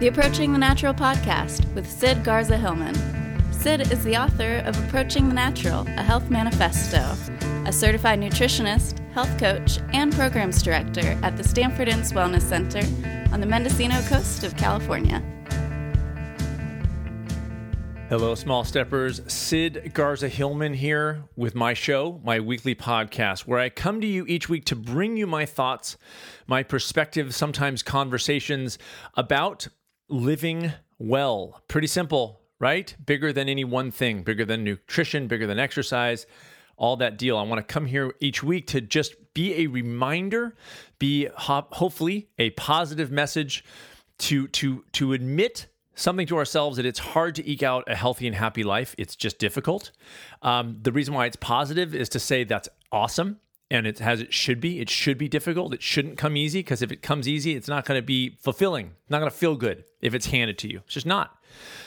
the Approaching the Natural podcast with Sid Garza Hillman. Sid is the author of Approaching the Natural, a health manifesto, a certified nutritionist, health coach, and programs director at the Stanford Inns Wellness Center on the Mendocino coast of California. Hello, small steppers. Sid Garza Hillman here with my show, my weekly podcast, where I come to you each week to bring you my thoughts, my perspective, sometimes conversations about living well. Pretty simple, right? Bigger than any one thing, bigger than nutrition, bigger than exercise, all that deal. I want to come here each week to just be a reminder, be ho- hopefully a positive message to to to admit something to ourselves that it's hard to eke out a healthy and happy life. It's just difficult. Um, the reason why it's positive is to say that's awesome and it has it should be. It should be difficult. It shouldn't come easy because if it comes easy, it's not going to be fulfilling. Not going to feel good if it's handed to you. It's just not.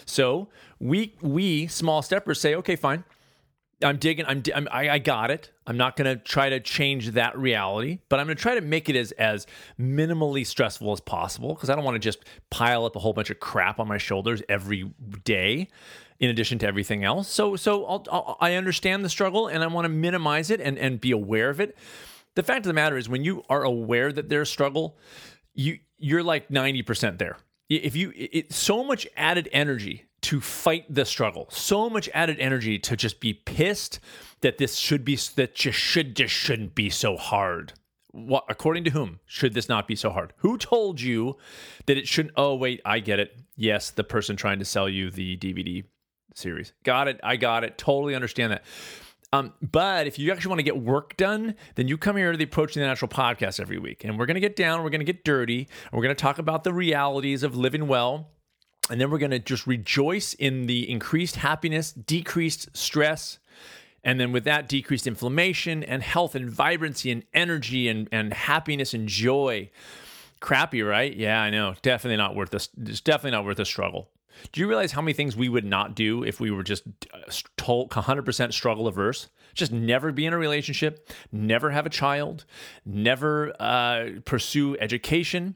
So we we small steppers say, okay, fine. I'm digging. I'm, I'm I, I got it. I'm not going to try to change that reality, but I'm going to try to make it as as minimally stressful as possible because I don't want to just pile up a whole bunch of crap on my shoulders every day, in addition to everything else. So so I'll, I'll, I understand the struggle and I want to minimize it and and be aware of it. The fact of the matter is, when you are aware that there's struggle, you you're like ninety percent there. If you it's so much added energy to fight the struggle. So much added energy to just be pissed that this should be that just should just shouldn't be so hard. What according to whom should this not be so hard? Who told you that it shouldn't? Oh wait, I get it. Yes, the person trying to sell you the DVD series. Got it. I got it. Totally understand that. Um, but if you actually want to get work done, then you come here to the Approaching the Natural podcast every week. And we're going to get down, we're going to get dirty, we're going to talk about the realities of living well and then we're going to just rejoice in the increased happiness, decreased stress, and then with that, decreased inflammation and health and vibrancy and energy and, and happiness and joy. Crappy, right? Yeah, I know. Definitely not worth this. It's definitely not worth the struggle. Do you realize how many things we would not do if we were just uh, told 100% struggle averse? Just never be in a relationship, never have a child, never uh, pursue education,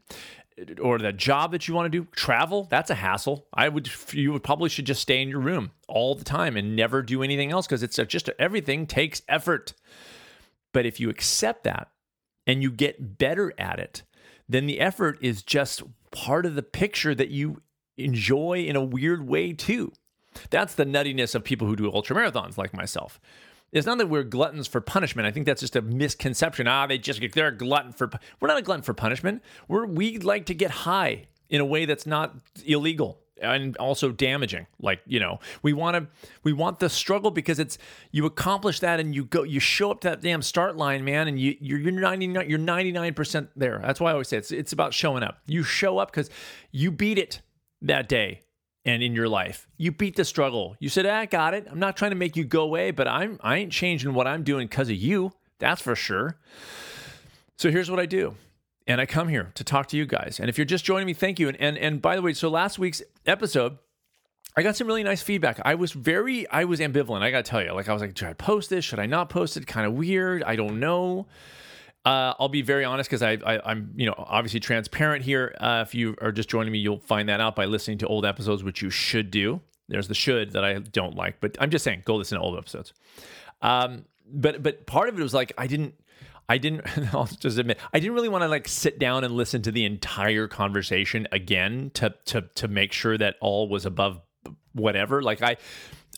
or the job that you want to do. Travel that's a hassle. I would you would probably should just stay in your room all the time and never do anything else because it's just everything takes effort. But if you accept that and you get better at it then the effort is just part of the picture that you enjoy in a weird way too that's the nuttiness of people who do ultra marathons like myself it's not that we're gluttons for punishment. I think that's just a misconception. Ah, they just they're a glutton for. We're not a glutton for punishment. We're we like to get high in a way that's not illegal and also damaging. Like you know, we want to we want the struggle because it's you accomplish that and you go you show up to that damn start line, man, and you you're you're ninety nine you're ninety nine percent there. That's why I always say it's it's about showing up. You show up because you beat it that day and in your life. You beat the struggle. You said, ah, "I got it. I'm not trying to make you go away, but I'm I ain't changing what I'm doing because of you. That's for sure." So here's what I do. And I come here to talk to you guys. And if you're just joining me, thank you. And and, and by the way, so last week's episode, I got some really nice feedback. I was very, I was ambivalent. I got to tell you, like, I was like, should I post this? Should I not post it? Kind of weird. I don't know. Uh, I'll be very honest because I, I, am you know, obviously transparent here. Uh, if you are just joining me, you'll find that out by listening to old episodes, which you should do. There's the should that I don't like, but I'm just saying, go listen to old episodes. Um, but but part of it was like I didn't, I didn't. I'll just admit, I didn't really want to like sit down and listen to the entire conversation again to to to make sure that all was above whatever. Like I,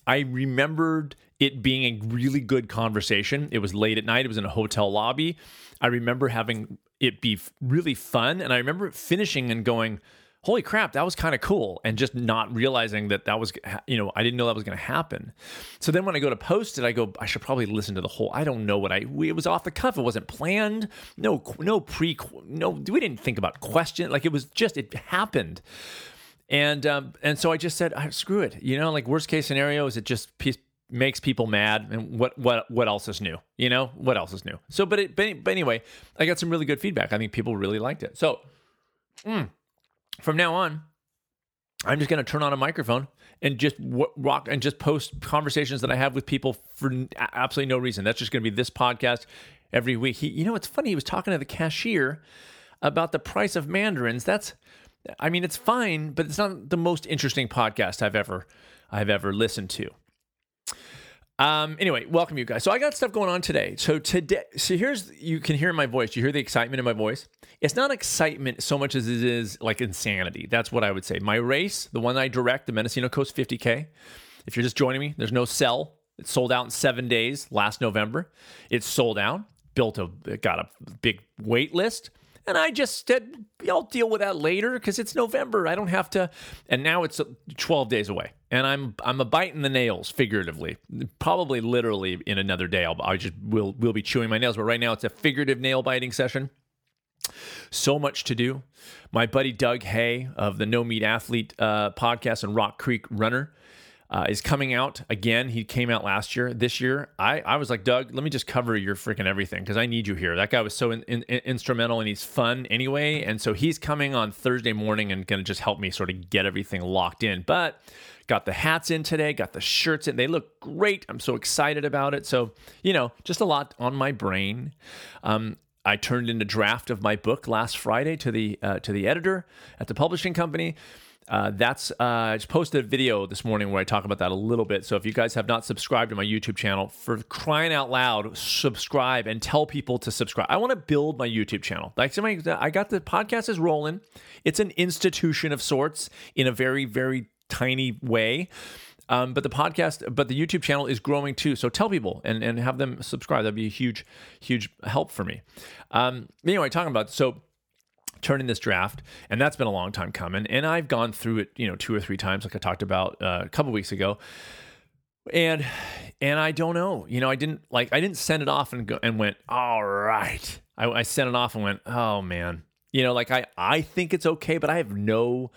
I remembered it being a really good conversation. It was late at night. It was in a hotel lobby. I remember having it be really fun, and I remember finishing and going, "Holy crap, that was kind of cool!" And just not realizing that that was, you know, I didn't know that was going to happen. So then when I go to post it, I go, I should probably listen to the whole. I don't know what I. It was off the cuff. It wasn't planned. No, no pre. No, we didn't think about question. Like it was just it happened. And um, and so I just said, screw it. You know, like worst case scenario is it just makes people mad and what what what else is new you know? What else is new? So but it but, but anyway i got some really good feedback. I think people really liked it. So mm, from now on i'm just going to turn on a microphone and just rock and just post conversations that i have with people for absolutely no reason. That's just going to be this podcast every week. He, you know it's funny he was talking to the cashier about the price of mandarins. That's I mean, it's fine, but it's not the most interesting podcast I've ever I've ever listened to. Um, anyway, welcome you guys. So I got stuff going on today. So today, so here's you can hear my voice. You hear the excitement in my voice. It's not excitement so much as it is like insanity. That's what I would say. My race, the one I direct, the Mendocino Coast 50K. If you're just joining me, there's no sell. It sold out in seven days last November. It's sold out. Built a got a big wait list. And I just said, I'll deal with that later because it's November. I don't have to. And now it's 12 days away. And I'm I'm a biting the nails figuratively, probably literally in another day. I'll I just will will be chewing my nails. But right now it's a figurative nail biting session. So much to do. My buddy Doug Hay of the No Meat Athlete uh, podcast and Rock Creek Runner uh, is coming out again. He came out last year. This year, I, I was like, Doug, let me just cover your freaking everything because I need you here. That guy was so in, in, instrumental and he's fun anyway. And so he's coming on Thursday morning and going to just help me sort of get everything locked in. But got the hats in today, got the shirts in. They look great. I'm so excited about it. So, you know, just a lot on my brain. Um, I turned in a draft of my book last Friday to the uh, to the editor at the publishing company. Uh, that's uh, I just posted a video this morning where I talk about that a little bit. So if you guys have not subscribed to my YouTube channel, for crying out loud, subscribe and tell people to subscribe. I want to build my YouTube channel. Like somebody, I got the podcast is rolling. It's an institution of sorts in a very very tiny way. Um, but the podcast, but the YouTube channel is growing too. So tell people and, and have them subscribe. That'd be a huge, huge help for me. Um, anyway, talking about so turning this draft and that's been a long time coming. And i've gone through it you know two or three times like i talked about uh, a couple weeks ago. And and i don't know. You know i didn't like i didn't send it off and go and went all right. I, I sent it off and went oh man. You know like i i think it's okay but i have no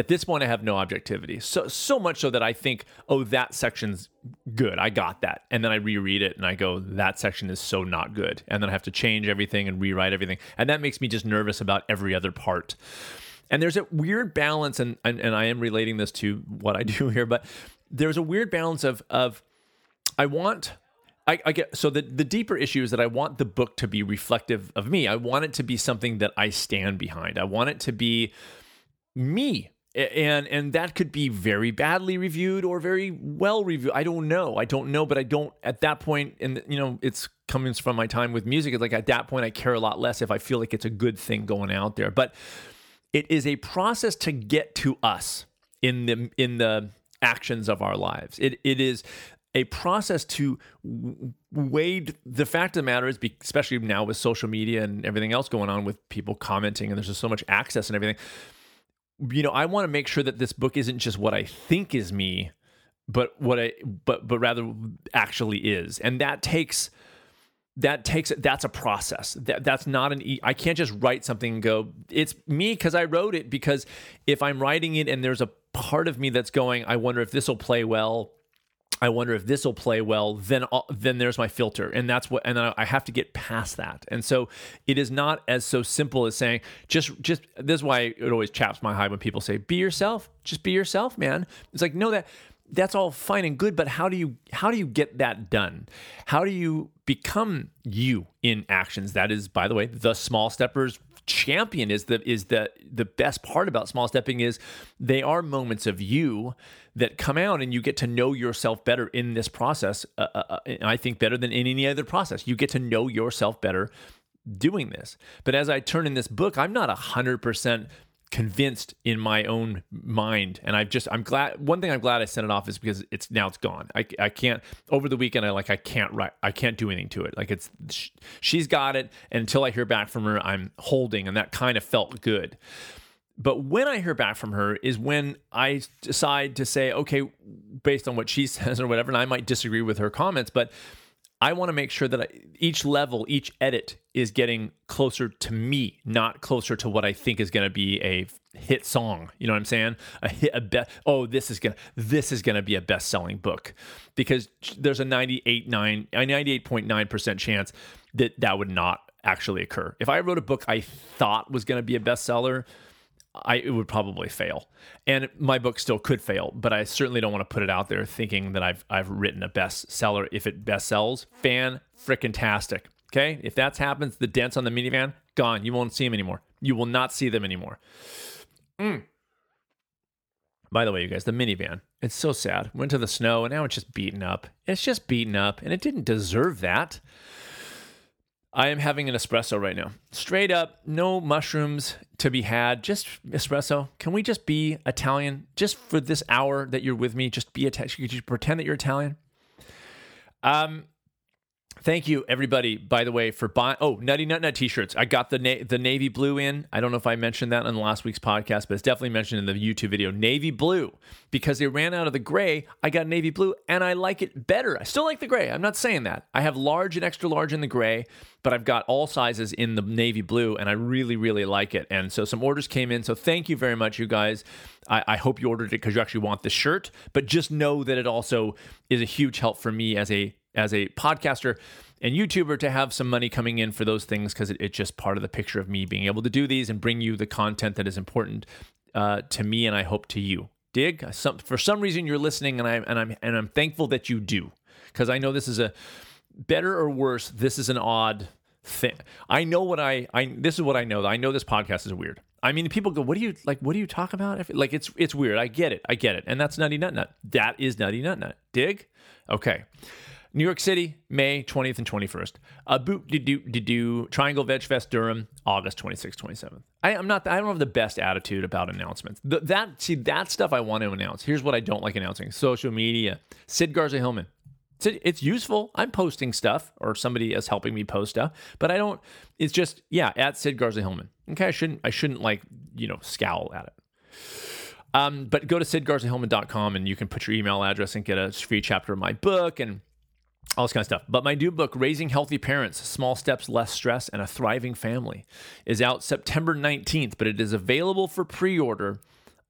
at this point, I have no objectivity. So so much so that I think, oh, that section's good. I got that, and then I reread it and I go, that section is so not good, and then I have to change everything and rewrite everything, and that makes me just nervous about every other part. And there's a weird balance, and and, and I am relating this to what I do here, but there's a weird balance of of I want I, I, get so the the deeper issue is that I want the book to be reflective of me. I want it to be something that I stand behind. I want it to be me and and that could be very badly reviewed or very well reviewed. I don't know. I don't know but i don't at that point and you know it's coming from my time with music like at that point i care a lot less if i feel like it's a good thing going out there. But it is a process to get to us in the in the actions of our lives. It it is a process to wade the fact of the matter is especially now with social media and everything else going on with people commenting and there's just so much access and everything you know, I want to make sure that this book isn't just what I think is me, but what I but but rather actually is. And that takes that takes that's a process. That that's not an I can't just write something and go it's me cuz I wrote it because if I'm writing it and there's a part of me that's going I wonder if this will play well I wonder if this will play well. Then, then there's my filter, and that's what. And I have to get past that. And so, it is not as so simple as saying just, just. This is why it always chaps my hide when people say, "Be yourself." Just be yourself, man. It's like no, that that's all fine and good, but how do you how do you get that done? How do you become you in actions? That is, by the way, the small steppers champion is the is the the best part about small stepping is they are moments of you that come out and you get to know yourself better in this process uh, uh, uh i think better than in any other process. You get to know yourself better doing this. But as i turn in this book i'm not 100% convinced in my own mind. And i've just i'm glad one thing i'm glad i sent it off is because it's now it's gone. I, I can't over the weekend i like i can't write i can't do anything to it. Like it's she's got it. And until i hear back from her i'm holding and that kind of felt good. But when I hear back from her is when I decide to say, okay, based on what she says or whatever, and I might disagree with her comments, but I want to make sure that I, each level, each edit is getting closer to me, not closer to what I think is going to be a hit song. You know what I'm saying? A hit, a be- oh, this is gonna, this is gonna be a best selling book because there's a 98 nine, a 98.9 percent chance that that would not actually occur. If I wrote a book I thought was going to be a bestseller, I it would probably fail. And my book still could fail, but I certainly don't want to put it out there thinking that I've I've written a bestseller. If it best sells, fan freaking tastic. Okay? If that happens, the dents on the minivan gone. You won't see them anymore. You will not see them anymore. Mm. By the way, you guys, the minivan, it's so sad. Went to the snow and now it's just beaten up. It's just beaten up and it didn't deserve that. I am having an espresso right now. Straight up, no mushrooms to be had, just espresso. Can we just be Italian just for this hour that you're with me? Just be Italian. Could you pretend that you're Italian? Um, Thank you, everybody. By the way, for buying oh Nutty Nut Nut t-shirts. I got the na- the navy blue in. I don't know if I mentioned that on last week's podcast, but it's definitely mentioned in the YouTube video. Navy blue because they ran out of the gray. I got navy blue, and I like it better. I still like the gray. I'm not saying that. I have large and extra large in the gray, but I've got all sizes in the navy blue, and I really really like it. And so some orders came in. So thank you very much, you guys. I, I hope you ordered it because you actually want the shirt, but just know that it also is a huge help for me as a as a podcaster and YouTuber to have some money coming in for those things because it, it's just part of the picture of me being able to do these and bring you the content that is important uh, to me and I hope to you. Dig? Some, for some reason you're listening and I and I'm and I'm thankful that you do because I know this is a better or worse. This is an odd thing. I know what I I this is what I know. I know this podcast is weird. I mean, people go, "What do you like? What do you talk about?" Like it's it's weird. I get it. I get it. And that's nutty nut nut. That is nutty nut nut. Dig? Okay. New York City, May 20th and 21st. A boot de doo de doo Triangle Veg Fest Durham, August 26th, 27th. I, am not. I don't have the best attitude about announcements. The, that see that stuff I want to announce. Here's what I don't like announcing: social media. Sid Garza Hillman. It's, it's useful. I'm posting stuff, or somebody is helping me post stuff, but I don't. It's just yeah, at Sid Garza Hillman. Okay, I shouldn't. I shouldn't like you know scowl at it. Um, but go to sidgarzahillman.com and you can put your email address and get a free chapter of my book and all this kind of stuff. But my new book, Raising Healthy Parents Small Steps, Less Stress, and a Thriving Family, is out September 19th, but it is available for pre order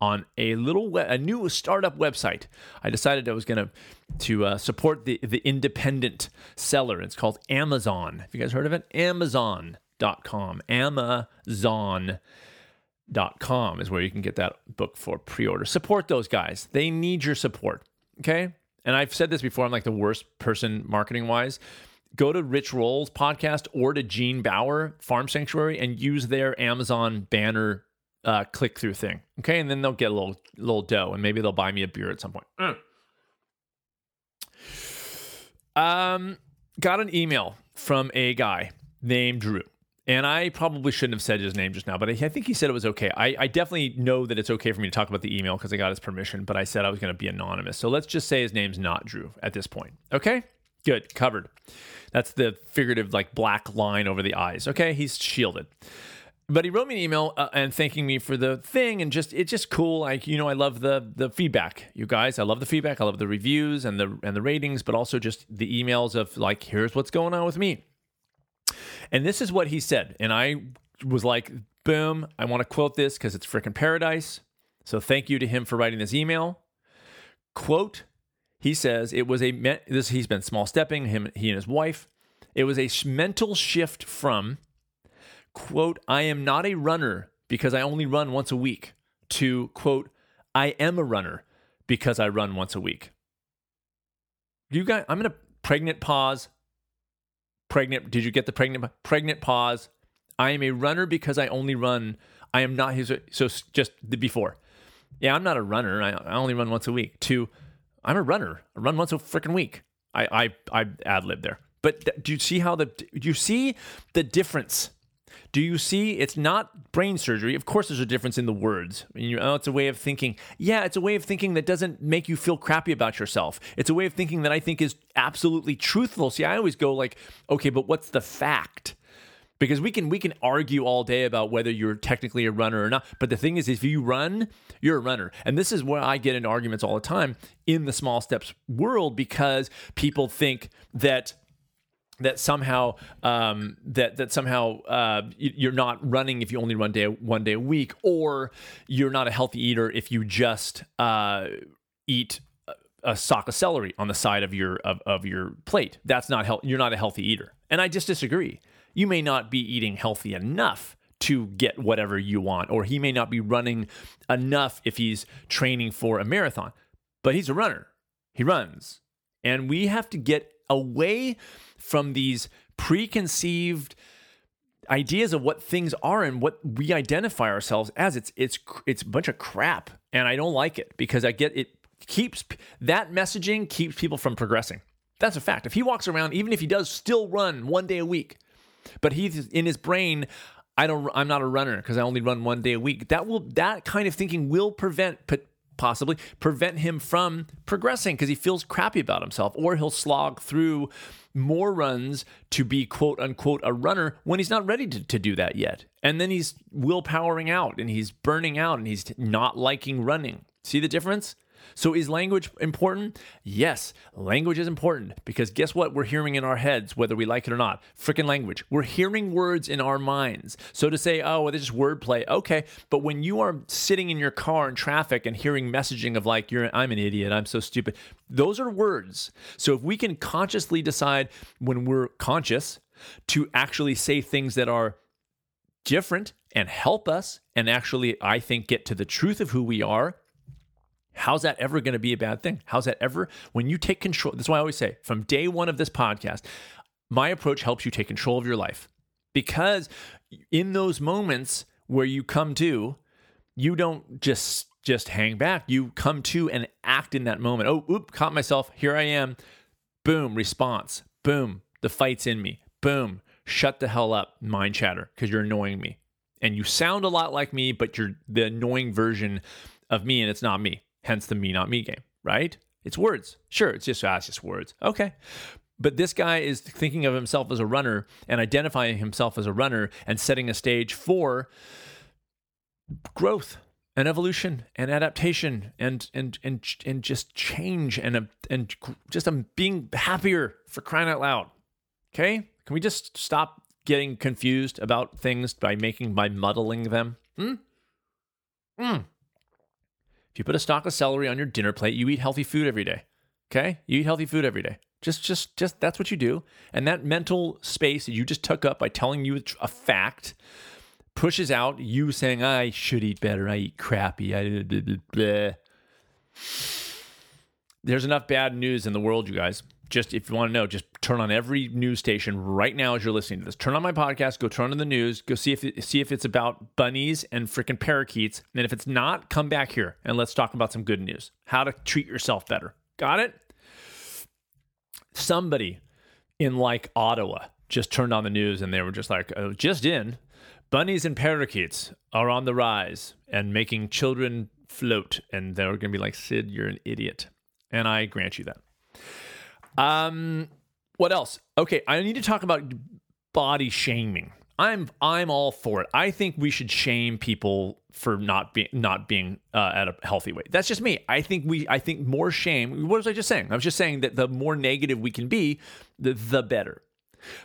on a little a new startup website. I decided I was going to to uh, support the the independent seller. It's called Amazon. Have you guys heard of it? Amazon.com. Amazon.com is where you can get that book for pre-order. Support those guys. They need your support. Okay? And I've said this before, I'm like the worst person marketing wise. Go to Rich Roll's podcast or to Gene Baur Farm Sanctuary and use their Amazon banner uh, click through thing. Okay, and then they'll get a little little dough, and maybe they'll buy me a beer at some point. Mm. Um, got an email from a guy named Drew. And I probably shouldn't have said his name just now, but I, I think he said it was okay. I, I, definitely know that it's okay for me to talk about the email because I got his permission, but I said I was going to be anonymous. So let's just say his name's not Drew at this point. Okay? Good. Covered. That's the figurative, like black line over the eyes. Okay? He's shielded. But he wrote me an email uh, and thanking me for the thing, and just it's just cool. Like you know, I love the the feedback, you guys. I love the feedback. I love the reviews and the and the ratings, but also just the emails of like, here's what's going on with me and this is what he said. And I was like, boom, I want to quote this because it's freaking paradise. So thank you to him for writing this email. Quote, he says it was a this he's been small stepping him he and his wife. It was a mental shift from quote, I am not a runner because I only run once a week to quote, I am a runner because I run once a week. You guys, I'm going to pregnant pause, pregnant. Did you get the pregnant pregnant pause? I am a runner because I only run. I am not his. So just the before. Yeah, I'm not a runner. I, I only run once a week. Two, I'm a runner. I run once a freaking week. I I I ad lib there. But th- do you see how the do you see the difference do you see? It's not brain surgery. Of course, there's a difference in the words. It's a way of thinking. Yeah, it's a way of thinking that doesn't make you feel crappy about yourself. It's a way of thinking that I think is absolutely truthful. See, I always go like, okay, but what's the fact? because we can we can argue all day about whether you're technically a runner or not but the thing is if you run you're a runner and this is where i get into arguments all the time in the small steps world because people think that that somehow um, that that somehow uh, you're not running if you only run day one day a week, or you're not a healthy eater if you just uh, eat a sock of celery on the side of your of, of your plate. That's not health. You're not a healthy eater, and I just disagree. You may not be eating healthy enough to get whatever you want, or he may not be running enough if he's training for a marathon, but he's a runner. He runs, and we have to get away from these preconceived ideas of what things are and what we identify ourselves as it's it's it's a bunch of crap and I don't like it because I get it keeps that messaging keeps people from progressing. That's a fact. If he walks around even if he does still run one day a week, but he's in his brain I don't I'm not a runner because I only run one day a week. That will that kind of thinking will prevent possibly prevent him from progressing because he feels crappy about himself or he'll slog through more runs to be quote unquote a runner when he's not ready to, to do that yet. And then he's willpowering out and he's burning out and he's not liking running. See the difference? So is language important? Yes, language is important because guess what? We're hearing in our heads, whether we like it or not. Freaking language. We're hearing words in our minds. So to say, oh, well, this is wordplay, okay. But when you are sitting in your car in traffic and hearing messaging of like, you're, I'm an idiot, I'm so stupid, those are words. So if we can consciously decide when we're conscious to actually say things that are different and help us and actually, I think, get to the truth of who we are How's that ever going to be a bad thing? How's that ever, when you take control? That's why I always say from day one of this podcast, my approach helps you take control of your life because in those moments where you come to, you don't just just hang back. You come to and act in that moment. Oh, oop, caught myself. Here I am. Boom, response. Boom, the fight's in me. Boom, shut the hell up, mind chatter, because you're annoying me. And you sound a lot like me, but you're the annoying version of me, and it's not me hence the me not me game, right? It's words. Sure, it's just ah, it's just words. Okay. But this guy is thinking of himself as a runner and identifying himself as a runner and setting a stage for growth and evolution and adaptation and and and and just change and and just um, being happier for crying out loud. Okay? Can we just stop getting confused about things by making by muddling them? Hmm? Hmm. If you put a stalk of celery on your dinner plate, you eat healthy food every day. Okay? You eat healthy food every day. Just just just that's what you do. And that mental space that you just took up by telling you a fact pushes out you saying I should eat better. I eat crappy. I blah, blah, blah. There's enough bad news in the world, you guys just if you want to know, just turn on every news station right now as you're listening to this. Turn on my podcast, go turn on the news, go see if see if it's about bunnies and freaking parakeets. And if it's not, come back here and let's talk about some good news. How to treat yourself better. Got it? Somebody in like Ottawa just turned on the news and they were just like, oh, just in, bunnies and parakeets are on the rise and making children float. And they're going to be like, Sid, you're an idiot. And I grant you that. Um, what else? Okay, I need to talk about body shaming. I'm I'm all for it. I think we should shame people for not being not being uh, at a healthy weight. That's just me. I think we I think more shame. What was I just saying? I was just saying that the more negative we can be, the the better.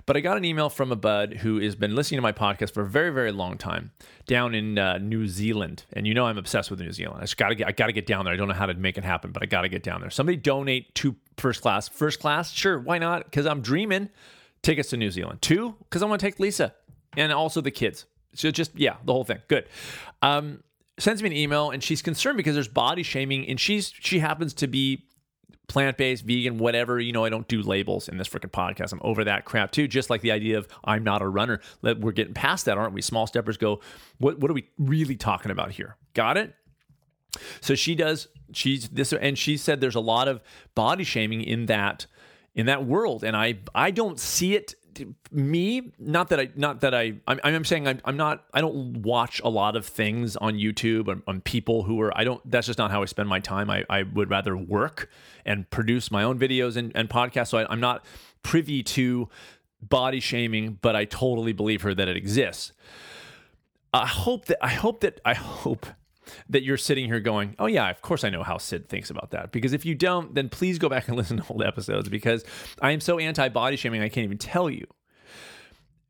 But I got an email from a bud who has been listening to my podcast for a very, very long time down in uh, New Zealand, and you know I'm obsessed with New Zealand. I just got to get, I got to get down there. I don't know how to make it happen, but I got to get down there. Somebody donate to first class. First class, sure, why not? Because I'm dreaming. Tickets to New Zealand. Two, because I want to take Lisa and also the kids. So just yeah, the whole thing. Good. Um, sends me an email and she's concerned because there's body shaming and she's she happens to be plant based, vegan, whatever. You know, I don't do labels in this freaking podcast. I'm over that crap too. Just like the idea of I'm not a runner. We're getting past that, aren't we? Small steppers go, what, what are we really talking about here? Got it? So she does, she's this, and she said there's a lot of body shaming in that in that world and i i don't see it me not that i not that i i'm, I'm saying I'm, I'm not i don't watch a lot of things on youtube on, on people who are i don't that's just not how i spend my time. I, I would rather work and produce my own videos and, and podcasts. So I, i'm not privy to body shaming but i totally believe her that it exists. I hope that i hope that i hope that you're sitting here going, oh, yeah, of course I know how Sid thinks about that. Because if you don't, then please go back and listen to old episodes because I am so anti body shaming, I can't even tell you.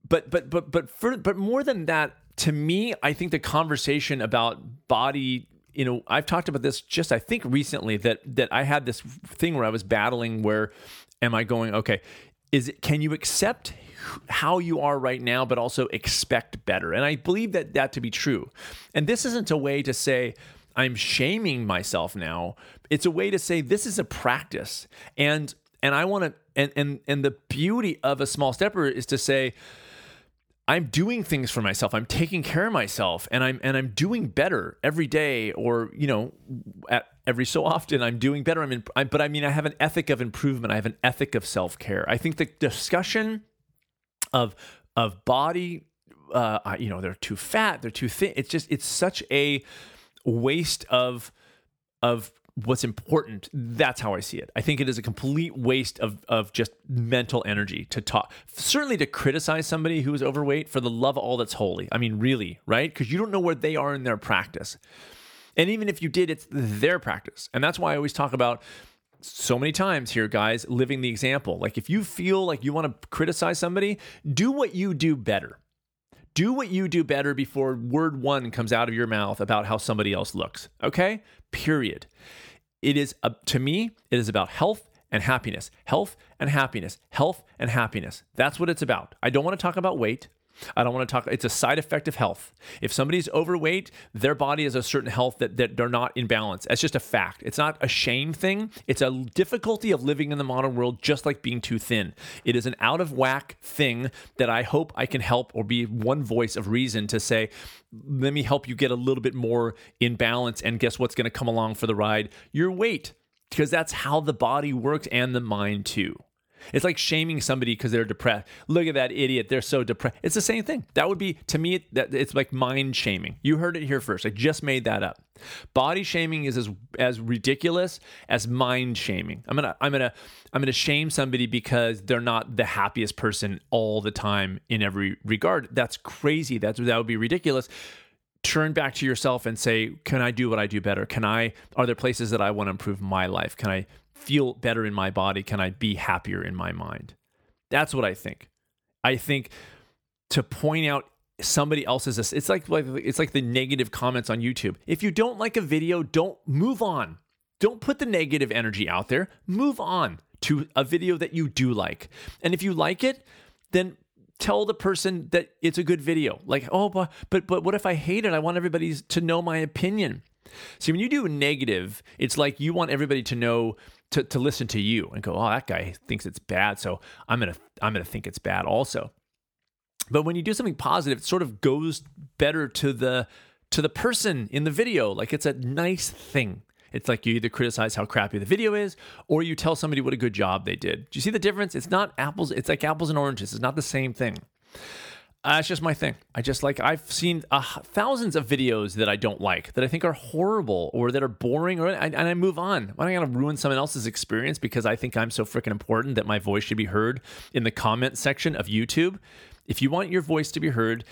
But, but, but, but, for, but more than that, to me, I think the conversation about body you know i've talked about this just i think recently that that i had this thing where i was battling where am i going okay is it can you accept how you are right now, but also expect better. And I believe that that to be true. And this isn't a way to say, I'm shaming myself now. It's a way to say this is a practice. And and I want to and and and the beauty of a small stepper is to say I'm doing things for myself. I'm taking care of myself and I'm and I'm doing better every day or, you know, at every so often I'm doing better. I'm in I, but I mean I have an ethic of improvement. I have an ethic of self-care. I think the discussion of of body uh, you know, they're too fat, they're too thin. It's just it's such a waste of of what's important. That's how I see it. I think it is a complete waste of of just mental energy to talk. Certainly to criticize somebody who is overweight for the love of all that's holy. I mean, really, right? Because you don't know where they are in their practice. And even if you did, it's their practice. And that's why I always talk about so many times here, guys, living the example. Like if you feel like you want to criticize somebody, do what you do better do what you do better before word one comes out of your mouth about how somebody else looks. Okay? Period. It is, uh, to me, it is about health and happiness. Health and happiness. Health and happiness. That's what it's about. I don't want to talk about weight. I don't want to talk. It's a side effect of health. If somebody's overweight, their body has a certain health that, that they're not in balance. That's just a fact. It's not a shame thing. It's a difficulty of living in the modern world, just like being too thin. It is an out of whack thing that I hope I can help or be one voice of reason to say, let me help you get a little bit more in balance. And guess what's going to come along for the ride? Your weight, because that's how the body works and the mind too. It's like shaming somebody because they're depressed. Look at that idiot. They're so depressed. It's the same thing. That would be, to me, that it's like mind shaming. You heard it here first. I just made that up. Body shaming is as, as ridiculous as mind shaming. I'm gonna I'm gonna I'm gonna shame somebody because they're not the happiest person all the time in every regard. That's crazy. That's that would be ridiculous turn back to yourself and say can i do what i do better can i are there places that i want to improve my life can i feel better in my body? Can I be happier in my mind? That's what I think. I think to point out somebody else's it's like it's like the negative comments on YouTube. If you don't like a video, don't move on. Don't put the negative energy out there. Move on to a video that you do like. And if you like it, then tell the person that it's a good video. Like, "Oh, but but but what if I hate it? I want everybody to know my opinion." See, when you do negative, it's like you want everybody to know to, to listen to you and go, oh, that guy thinks it's bad, so I'm gonna I'm gonna think it's bad also. But when you do something positive, it sort of goes better to the to the person in the video. Like it's a nice thing. It's like you either criticize how crappy the video is or you tell somebody what a good job they did. Do you see the difference? It's not apples, it's like apples and oranges. It's not the same thing. That's uh, just my thing. I just like I've seen uh, thousands of videos that I don't like that I think are horrible or that are boring, or and I move on. Why am I gonna ruin someone else's experience because I think I'm so freaking important that my voice should be heard in the comment section of YouTube? If you want your voice to be heard,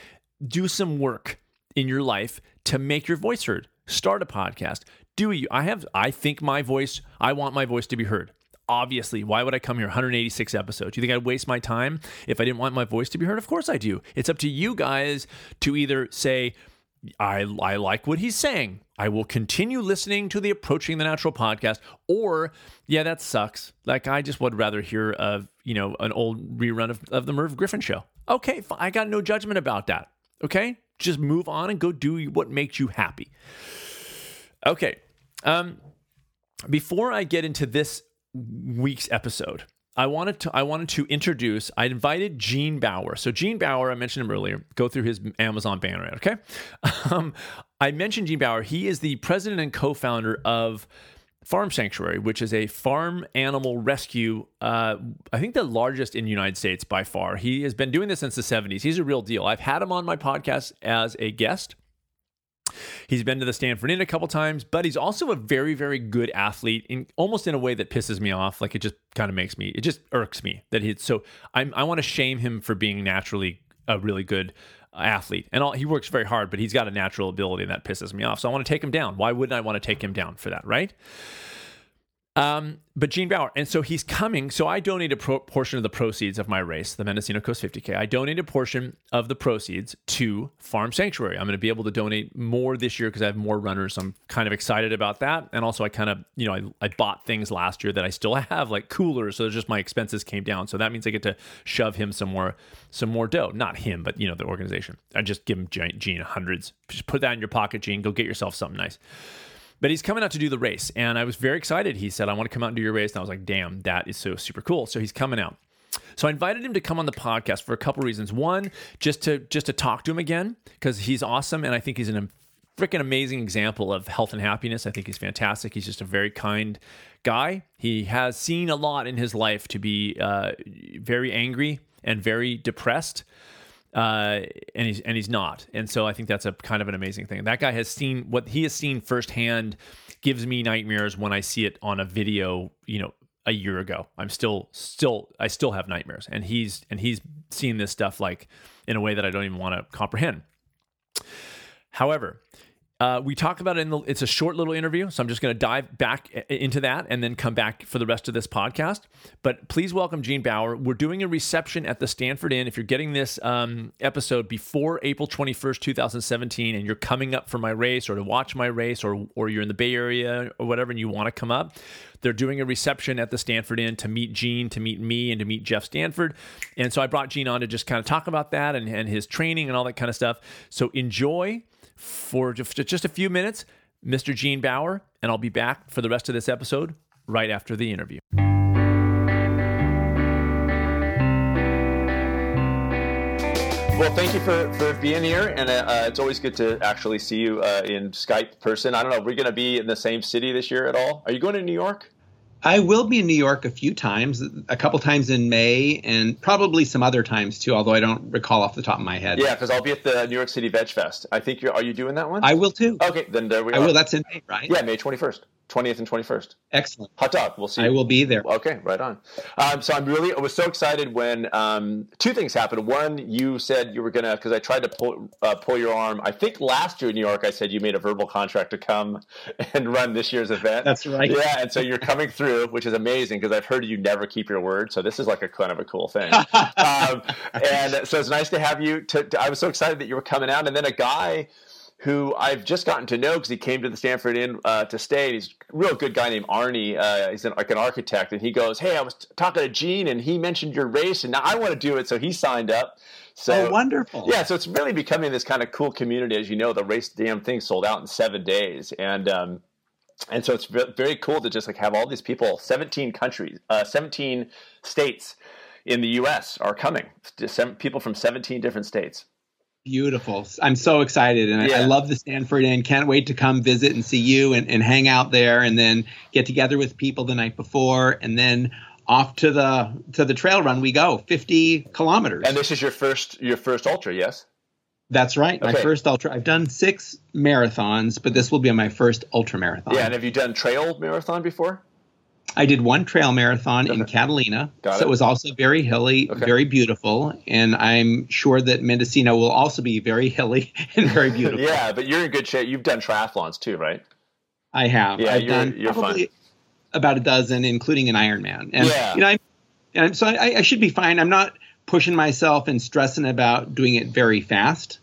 do some work in your life to make your voice heard. Start a podcast. Do you? I have. I think my voice. I want my voice to be heard. Obviously, why would I come here 186 episodes? You think I'd waste my time if I didn't want my voice to be heard? Of course I do. It's up to you guys to either say, I, I like what he's saying. I will continue listening to the Approaching the Natural podcast. Or, yeah, that sucks. Like, I just would rather hear of, you know, an old rerun of, of the Merv Griffin show. Okay, fine. I got no judgment about that. Okay? Just move on and go do what makes you happy. Okay. Um, before I get into this week's episode. I wanted to I wanted to introduce I invited Gene Baur. So Gene Baur, I mentioned him earlier. Go through his Amazon banner, okay? Um, I mentioned Gene Baur. He is the president and co-founder of Farm Sanctuary, which is a farm animal rescue. Uh, I think the largest in the United States by far. He has been doing this since the 70s. He's a real deal. I've had him on my podcast as a guest. He's been to the Stanford Inn a couple times, but he's also a very, very good athlete in almost in a way that pisses me off. Like it just kind of makes me, it just irks me that he's so. I'm, I want to shame him for being naturally a really good athlete, and all, he works very hard, but he's got a natural ability and that pisses me off. So I want to take him down. Why wouldn't I want to take him down for that, right? Um, but Gene Baur, and so he's coming. So I donate a pro- portion of the proceeds of my race, the Mendocino Coast 50K. I donate a portion of the proceeds to Farm Sanctuary. I'm going to be able to donate more this year because I have more runners. I'm kind of excited about that. And also, I kind of, you know, I, I bought things last year that I still have, like coolers. So just my expenses came down. So that means I get to shove him some more, some more dough. Not him, but you know, the organization. I just give him Gene hundreds. Just put that in your pocket, Gene. Go get yourself something nice. But he's coming out to do the race. And I was very excited. He said, I want to come out and do your race. And I was like, damn, that is so super cool. So he's coming out. So I invited him to come on the podcast for a couple reasons. One, just to just to talk to him again because he's awesome, and I think he's an freaking amazing example of health and happiness. I think he's fantastic. He's just a very kind guy. He has seen a lot in his life to be uh, very angry and very depressed. Uh, and he's and he's not, and so I think that's a kind of an amazing thing. That guy has seen what he has seen firsthand, gives me nightmares when I see it on a video. You know, a year ago. I'm still still I still have nightmares, and he's and he's seen this stuff like in a way that I don't even want to comprehend. However, uh, we talk about it in the, it's a short little interview, so I'm just going to dive back into that and then come back for the rest of this podcast. But please welcome Gene Baur. We're doing a reception at the Stanford Inn. If you're getting this um, episode before April 21st, 2017, and you're coming up for my race or to watch my race, or or you're in the Bay Area or whatever, and you want to come up, they're doing a reception at the Stanford Inn to meet Gene, to meet me, and to meet Jeff Stanford. And so I brought Gene on to just kind of talk about that and, and his training and all that kind of stuff. So enjoy for just a few minutes, Mr. Gene Baur, and I'll be back for the rest of this episode right after the interview. Well, thank you for, for being here, and uh, uh, it's always good to actually see you uh, in Skype person. I don't know, are we're going to be in the same city this year at all? Are you going to New York? I will be in New York a few times, a couple times in May, and probably some other times too. Although I don't recall off the top of my head. Yeah, because I'll be at the New York City Veg Fest. I think you're. Are you doing that one? I will too. Okay, then there we I will. That's in May, right? Yeah, May twenty first. 20th and 21st. Excellent. Hot dog. We'll see. I will be there. Okay, right on. Um, so I'm really, I was so excited when um, two things happened. One, you said you were going to, because I tried to pull, uh, pull your arm. I think last year in New York, I said you made a verbal contract to come and run this year's event. That's right. Yeah, and so you're coming through, which is amazing because I've heard you never keep your word. So this is like a kind of a cool thing. um, and so it's nice to have you. To, to, I was so excited that you were coming out. And then a guy who I've just gotten to know because he came to the Stanford Inn uh, to stay. And He's a real good guy named Arnie. Uh, he's an, like an architect, and he goes, "Hey, I was t- talking to Gene, and he mentioned your race, and now I want to do it." So he signed up. So oh, wonderful! Yeah, so it's really becoming this kind of cool community. As you know, the race damn thing sold out in seven days, and um, and so it's very cool to just like have all these people, seventeen countries, uh, seventeen states in the U.S. are coming. People from seventeen different states. Beautiful. I'm so excited. And yeah. I, I, love the Stanford Inn. Can't wait to come visit and see you and, and hang out there and then get together with people the night before and then off to the to the trail run we go 50 kilometers and this is your first your first ultra yes that's right okay. my first ultra i've done six marathons but this will be my first ultra marathon yeah and have you done trail marathon before I did one trail marathon in Catalina. Got so it. it was also very hilly, okay. very beautiful. And I'm sure that Mendocino will also be very hilly and very beautiful. yeah, but you're in good shape. You've done triathlons too, right? I have. Yeah, I've you're, done you're probably fun. about a dozen, including an Ironman. And, yeah. you know, I'm, and so I, I should be fine. I'm not pushing myself and stressing about doing it very fast.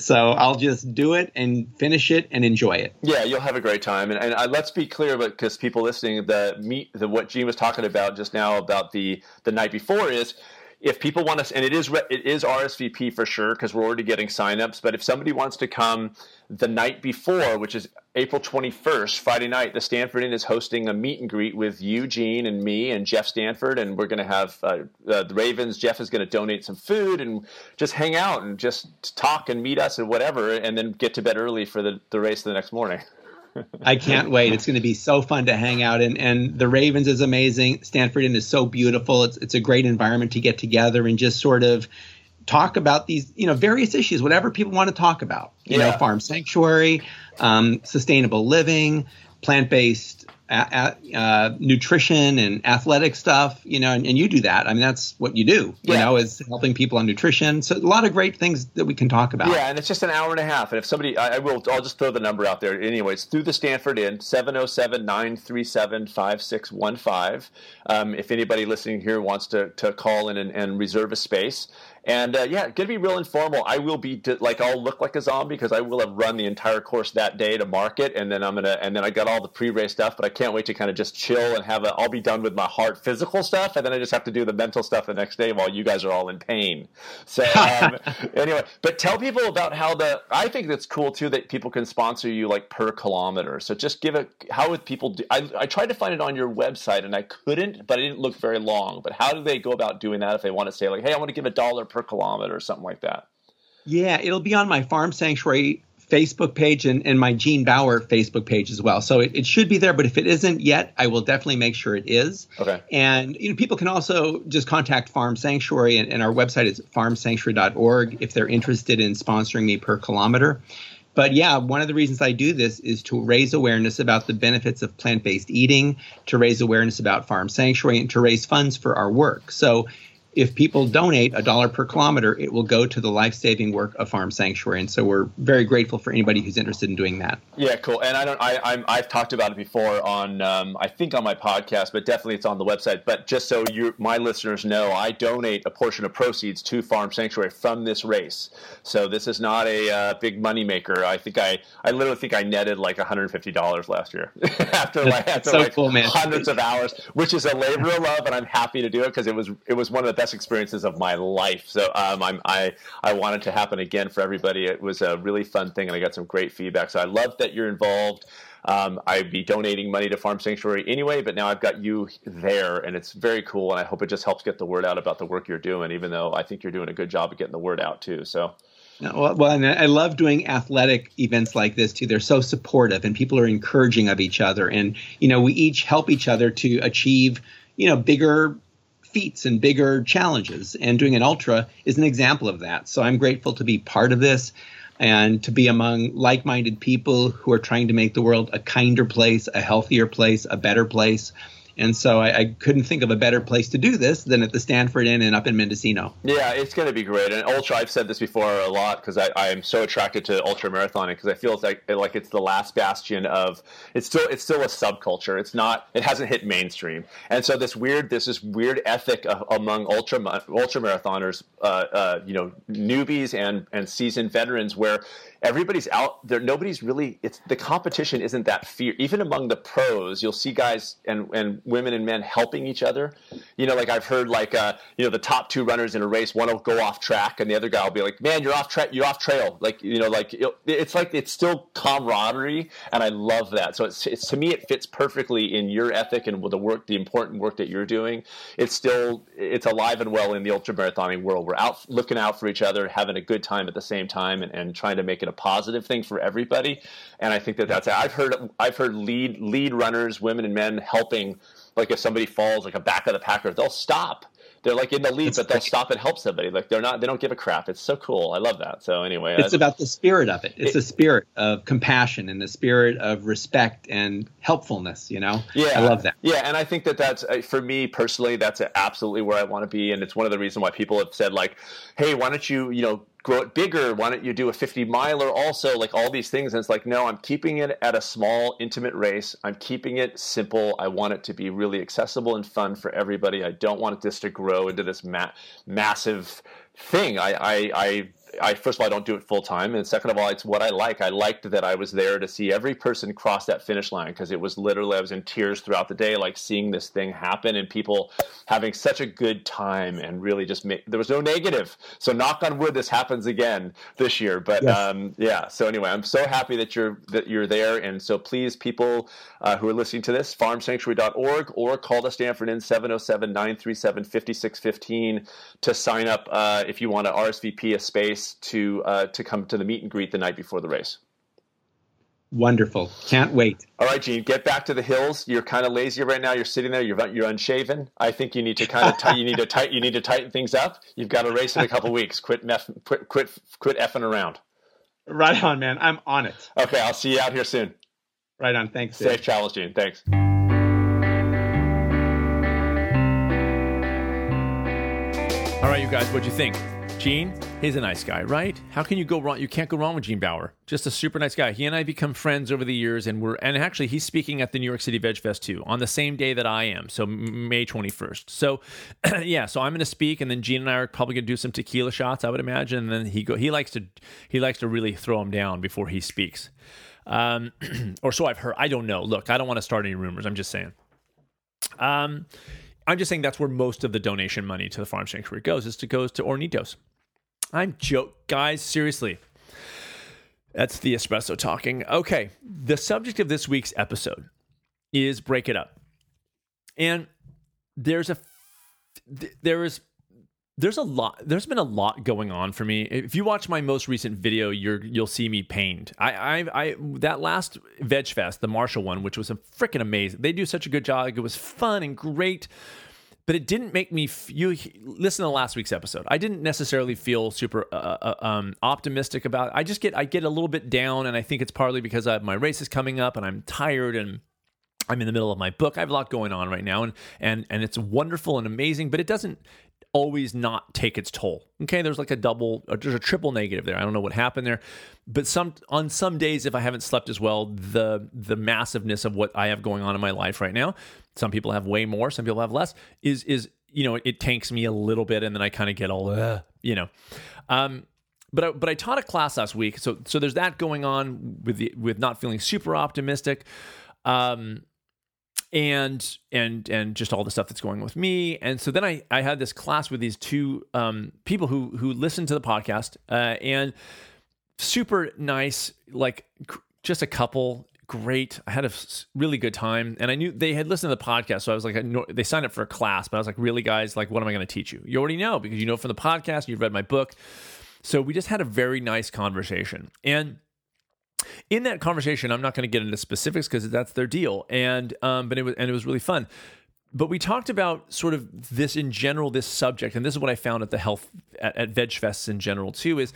So I'll just do it and finish it and enjoy it. Yeah, you'll have a great time. And, and uh, let's be clear, because people listening, the meet, the what Gene was talking about just now about the the night before is if people want to, and it is it is RSVP for sure because we're already getting signups. But if somebody wants to come the night before, which is April 21st, Friday night, the Stanford Inn is hosting a meet and greet with Eugene and me and Jeff Stanford, and we're going to have uh, uh, the Ravens. Jeff is going to donate some food and just hang out and just talk and meet us and whatever, and then get to bed early for the, the race the next morning. I can't wait. It's going to be so fun to hang out and and the Ravens is amazing. Stanford Inn is so beautiful. It's it's a great environment to get together and just sort of talk about these, you know, various issues, whatever people want to talk about. You yeah. know, farm sanctuary, um, sustainable living, plant-based uh, nutrition and athletic stuff, you know, and, and, you do that. I mean, that's what you do, you yeah. know, is helping people on nutrition. So a lot of great things that we can talk about. Yeah, and it's just an hour and a half. And if somebody, I, I will, I'll just throw the number out there. Anyways, through the Stanford Inn, 707-937-5615. Um, if anybody listening here wants to, to call in and, and reserve a space. And uh, yeah, gonna be real informal. I will be like I'll look like a zombie because I will have run the entire course that day to market, and then I'm gonna and then I got all the pre-race stuff. But I can't wait to kind of just chill and have a. I'll be done with my hard physical stuff, and then I just have to do the mental stuff the next day while you guys are all in pain. So um, anyway, but tell people about how the. I think that's cool too that people can sponsor you like per kilometer. So just give it. How would people do? I, I tried to find it on your website and I couldn't, but it didn't look very long. But how do they go about doing that if they want to say like, hey, I want to give a dollar per kilometer or something like that? Yeah, it'll be on my farm sanctuary Facebook page and, and my Gene Baur Facebook page as well. So it, it should be there, but if it isn't yet, I will definitely make sure it is. Okay. And you know, people can also just contact Farm Sanctuary, and, and our website is farmsanctuary.org if they're interested in sponsoring me per kilometer. But yeah, one of the reasons I do this is to raise awareness about the benefits of plant based eating, to raise awareness about Farm Sanctuary, and to raise funds for our work. So if people donate a dollar per kilometer, it will go to the life saving work of Farm Sanctuary. And so we're very grateful for anybody who's interested in doing that. Yeah, cool. And I don't, I, I'm, I've talked about it before on, um, I think on my podcast, but definitely it's on the website. But just so you, my listeners know, I donate a portion of proceeds to Farm Sanctuary from this race. So this is not a uh, big money maker. I think I, I literally think I netted like $150 last year after like, after so like cool, hundreds of hours, which is a labor of love, and I'm happy to do it because it was, it was one of the best experiences of my life. So um, I'm, I I want it to happen again for everybody. It was a really fun thing, and I got some great feedback. So I love that you're involved. Um, I'd be donating money to Farm Sanctuary anyway, but now I've got you there, and it's very cool. And I hope it just helps get the word out about the work you're doing. Even though I think you're doing a good job of getting the word out too. So. Well, well, and I love doing athletic events like this too. They're so supportive, and people are encouraging of each other, and you know we each help each other to achieve you know bigger feats and bigger challenges. And doing an ultra is an example of that. So I'm grateful to be part of this and to be among like minded people who are trying to make the world a kinder place, a healthier place, a better place. And so I, I, couldn't think of a better place to do this than at the Stanford Inn and up in Mendocino. Yeah, it's going to be great. And ultra, I've said this before a lot because I, am so attracted to ultra marathoning because I feel like like it's the last bastion of it's still it's still a subculture. It's not it hasn't hit mainstream. And so this weird this this weird ethic of, among ultra ultra marathoners, uh, uh, you know, newbies and and seasoned veterans where everybody's out there. Nobody's really. It's the competition isn't that fierce. Even among the pros, you'll see guys and and women and men helping each other. You know, like I've heard like uh, you know the top two runners in a race, one will go off track, and the other guy will be like, "Man, you're off track. You're off trail." Like you know, like it's like it's still camaraderie, and I love that. So it's, it's to me, it fits perfectly in your ethic and with the work, the important work that you're doing. It's still it's alive and well in the ultra marathoning world. We're out looking out for each other, having a good time at the same time, and, and trying to make it a positive thing for everybody. And I think that that's I've heard I've heard lead lead runners, women and men helping. Like if somebody falls, like a back of the packer, they'll stop they're like in the lead, but they'll stop and help somebody. Like they're not, they don't give a crap. It's so cool. I love that. So anyway, it's I, about the spirit of it. It's it, a spirit of compassion and the spirit of respect and helpfulness. You know, yeah, I love that. Yeah, and I think that that's uh, for me personally, that's absolutely where I want to be, and it's one of the reasons why people have said like, hey, why don't you, you know, grow it bigger? Why don't you do a 50 miler also? Like all these things. And it's like, no, I'm keeping it at a small, intimate race. I'm keeping it simple. I want it to be really accessible and fun for everybody. I don't want this to grow into this ma- massive thing. I, I, I I first of all I don't do it full time, and second of all, it's what I like. I liked that I was there to see every person cross that finish line because it was literally I was in tears throughout the day, like seeing this thing happen and people having such a good time and really just make, there was no negative. So knock on wood, this happens again this year. But yes. um, yeah, so anyway, I'm so happy that you're that you're there, and so please, people uh, who are listening to this, farmsanctuary.org or call the Stanford Inn 707-937-5615 to sign up uh, if you want to RSVP a space to uh, to come to the meet and greet the night before the race. Wonderful! Can't wait. All right, Gene, get back to the hills. You're kind of lazy right now. You're sitting there. You're you're unshaven. I think you need to kind of t- you need to tight you need to tighten things up. You've got a race in a couple weeks. Quit meth- quit quit quit effing around. Right on, man. I'm on it. Okay, I'll see you out here soon. Right on. Thanks. Safe Dave. travels, Gene. Thanks. All right, you guys, what'd you think? Gene, he's a nice guy, right? How can you go wrong? You can't go wrong with Gene Baur. Just a super nice guy. He and I become friends over the years, and we're and actually he's speaking at the New York City Veg Fest too on the same day that I am, so May twenty first. So yeah, so I'm going to speak, and then Gene and I are probably going to do some tequila shots, I would imagine. And then he go he likes to he likes to really throw him down before he speaks, um, or so I've heard. I don't know. Look, I don't want to start any rumors. I'm just saying. Um, I'm just saying that's where most of the donation money to the farm sanctuary goes is to goes to Hornitos. I'm joke, guys. Seriously, that's the espresso talking. Okay, the subject of this week's episode is break it up, and there's a there is there's a lot there's been a lot going on for me. If you watch my most recent video you're you'll see me pained. I i, I that last veg fest the marshall one which was a freaking amazing. They do such a good job. It was fun and great but it didn't make me f- you listen to last week's episode i didn't necessarily feel super uh, uh, um, optimistic about it. i just get i get a little bit down and i think it's partly because I, my race is coming up and i'm tired and I'm in the middle of my book. I have a lot going on right now, and and and it's wonderful and amazing, but it doesn't always not take its toll. Okay, there's like a double, there's a triple negative there. I don't know what happened there, but some on some days, if I haven't slept as well, the the massiveness of what I have going on in my life right now. Some people have way more, some people have less. Is is you know it tanks me a little bit, and then I kind of get all uh, you know. Um, but I, but I taught a class last week, so so there's that going on with the with not feeling super optimistic. Um, and and and just all the stuff that's going with me. And so then i i had this class with these two um, people who who listened to the podcast uh, and super nice like just a couple great. I had a really good time and i knew they had listened to the podcast so i was like they signed up for a class but i was like really guys? Like what am i going to teach you? You already know because you know from the podcast you've read my book. So we just had a very nice conversation and in that conversation, I'm not going to get into specifics because that's their deal, and um, but it was and it was really fun. But we talked about sort of this in general, this subject, and this is what I found at the health at, at Veg Fests in general too. Is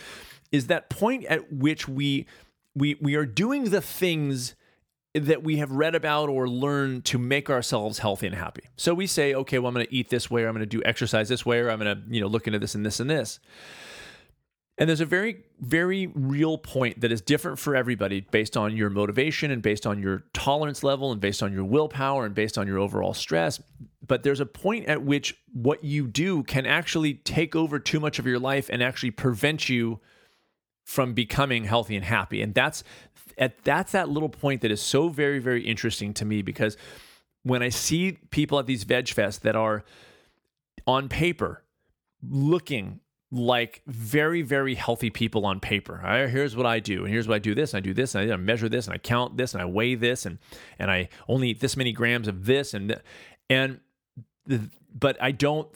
is that point at which we we we are doing the things that we have read about or learned to make ourselves healthy and happy. So we say, okay, well, I'm going to eat this way, or I'm going to do exercise this way, or I'm going to you know look into this and this and this. And there's a very, very real point that is different for everybody based on your motivation and based on your tolerance level and based on your willpower and based on your overall stress. But there's a point at which what you do can actually take over too much of your life and actually prevent you from becoming healthy and happy. And that's at that's that little point that is so very, very interesting to me because when I see people at these veg fests that are on paper looking like very very healthy people on paper. Here's what i do and here's what i do this and i do this and i measure this and i count this and i weigh this and and i only eat this many grams of this and and but i don't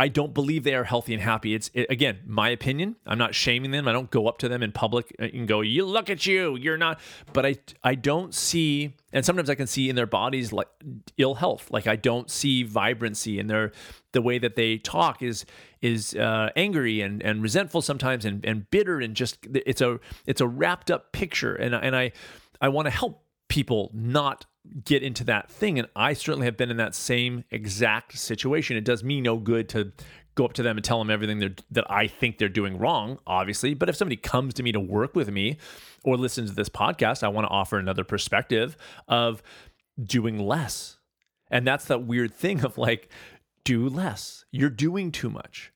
I don't believe they are healthy and happy. It's it, again my opinion. I'm not shaming them. I don't go up to them in public and go, "You look at you. You're not." But I I don't see, and sometimes I can see in their bodies like ill health. Like I don't see vibrancy in their the way that they talk is is uh, angry and and resentful sometimes and and bitter and just it's a it's a wrapped up picture. And and I I want to help people not get into that thing. And I certainly have been in that same exact situation. It does me no good to go up to them and tell them everything that I think they're doing wrong, obviously. But if somebody comes to me to work with me or listens to this podcast, I want to offer another perspective of doing less. And that's that weird thing of like, do less. You're doing too much.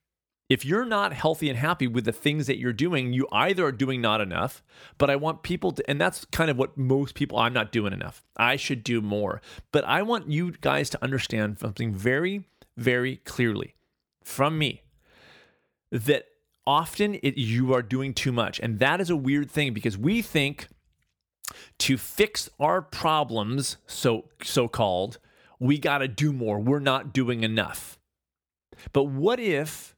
If you're not healthy and happy with the things that you're doing, you either are doing not enough, but I want people to, and that's kind of what most people, I'm not doing enough. I should do more. But I want you guys to understand something very, very clearly from me that often it, you are doing too much. And that is a weird thing because we think to fix our problems, so so called, we got to do more. We're not doing enough. But what if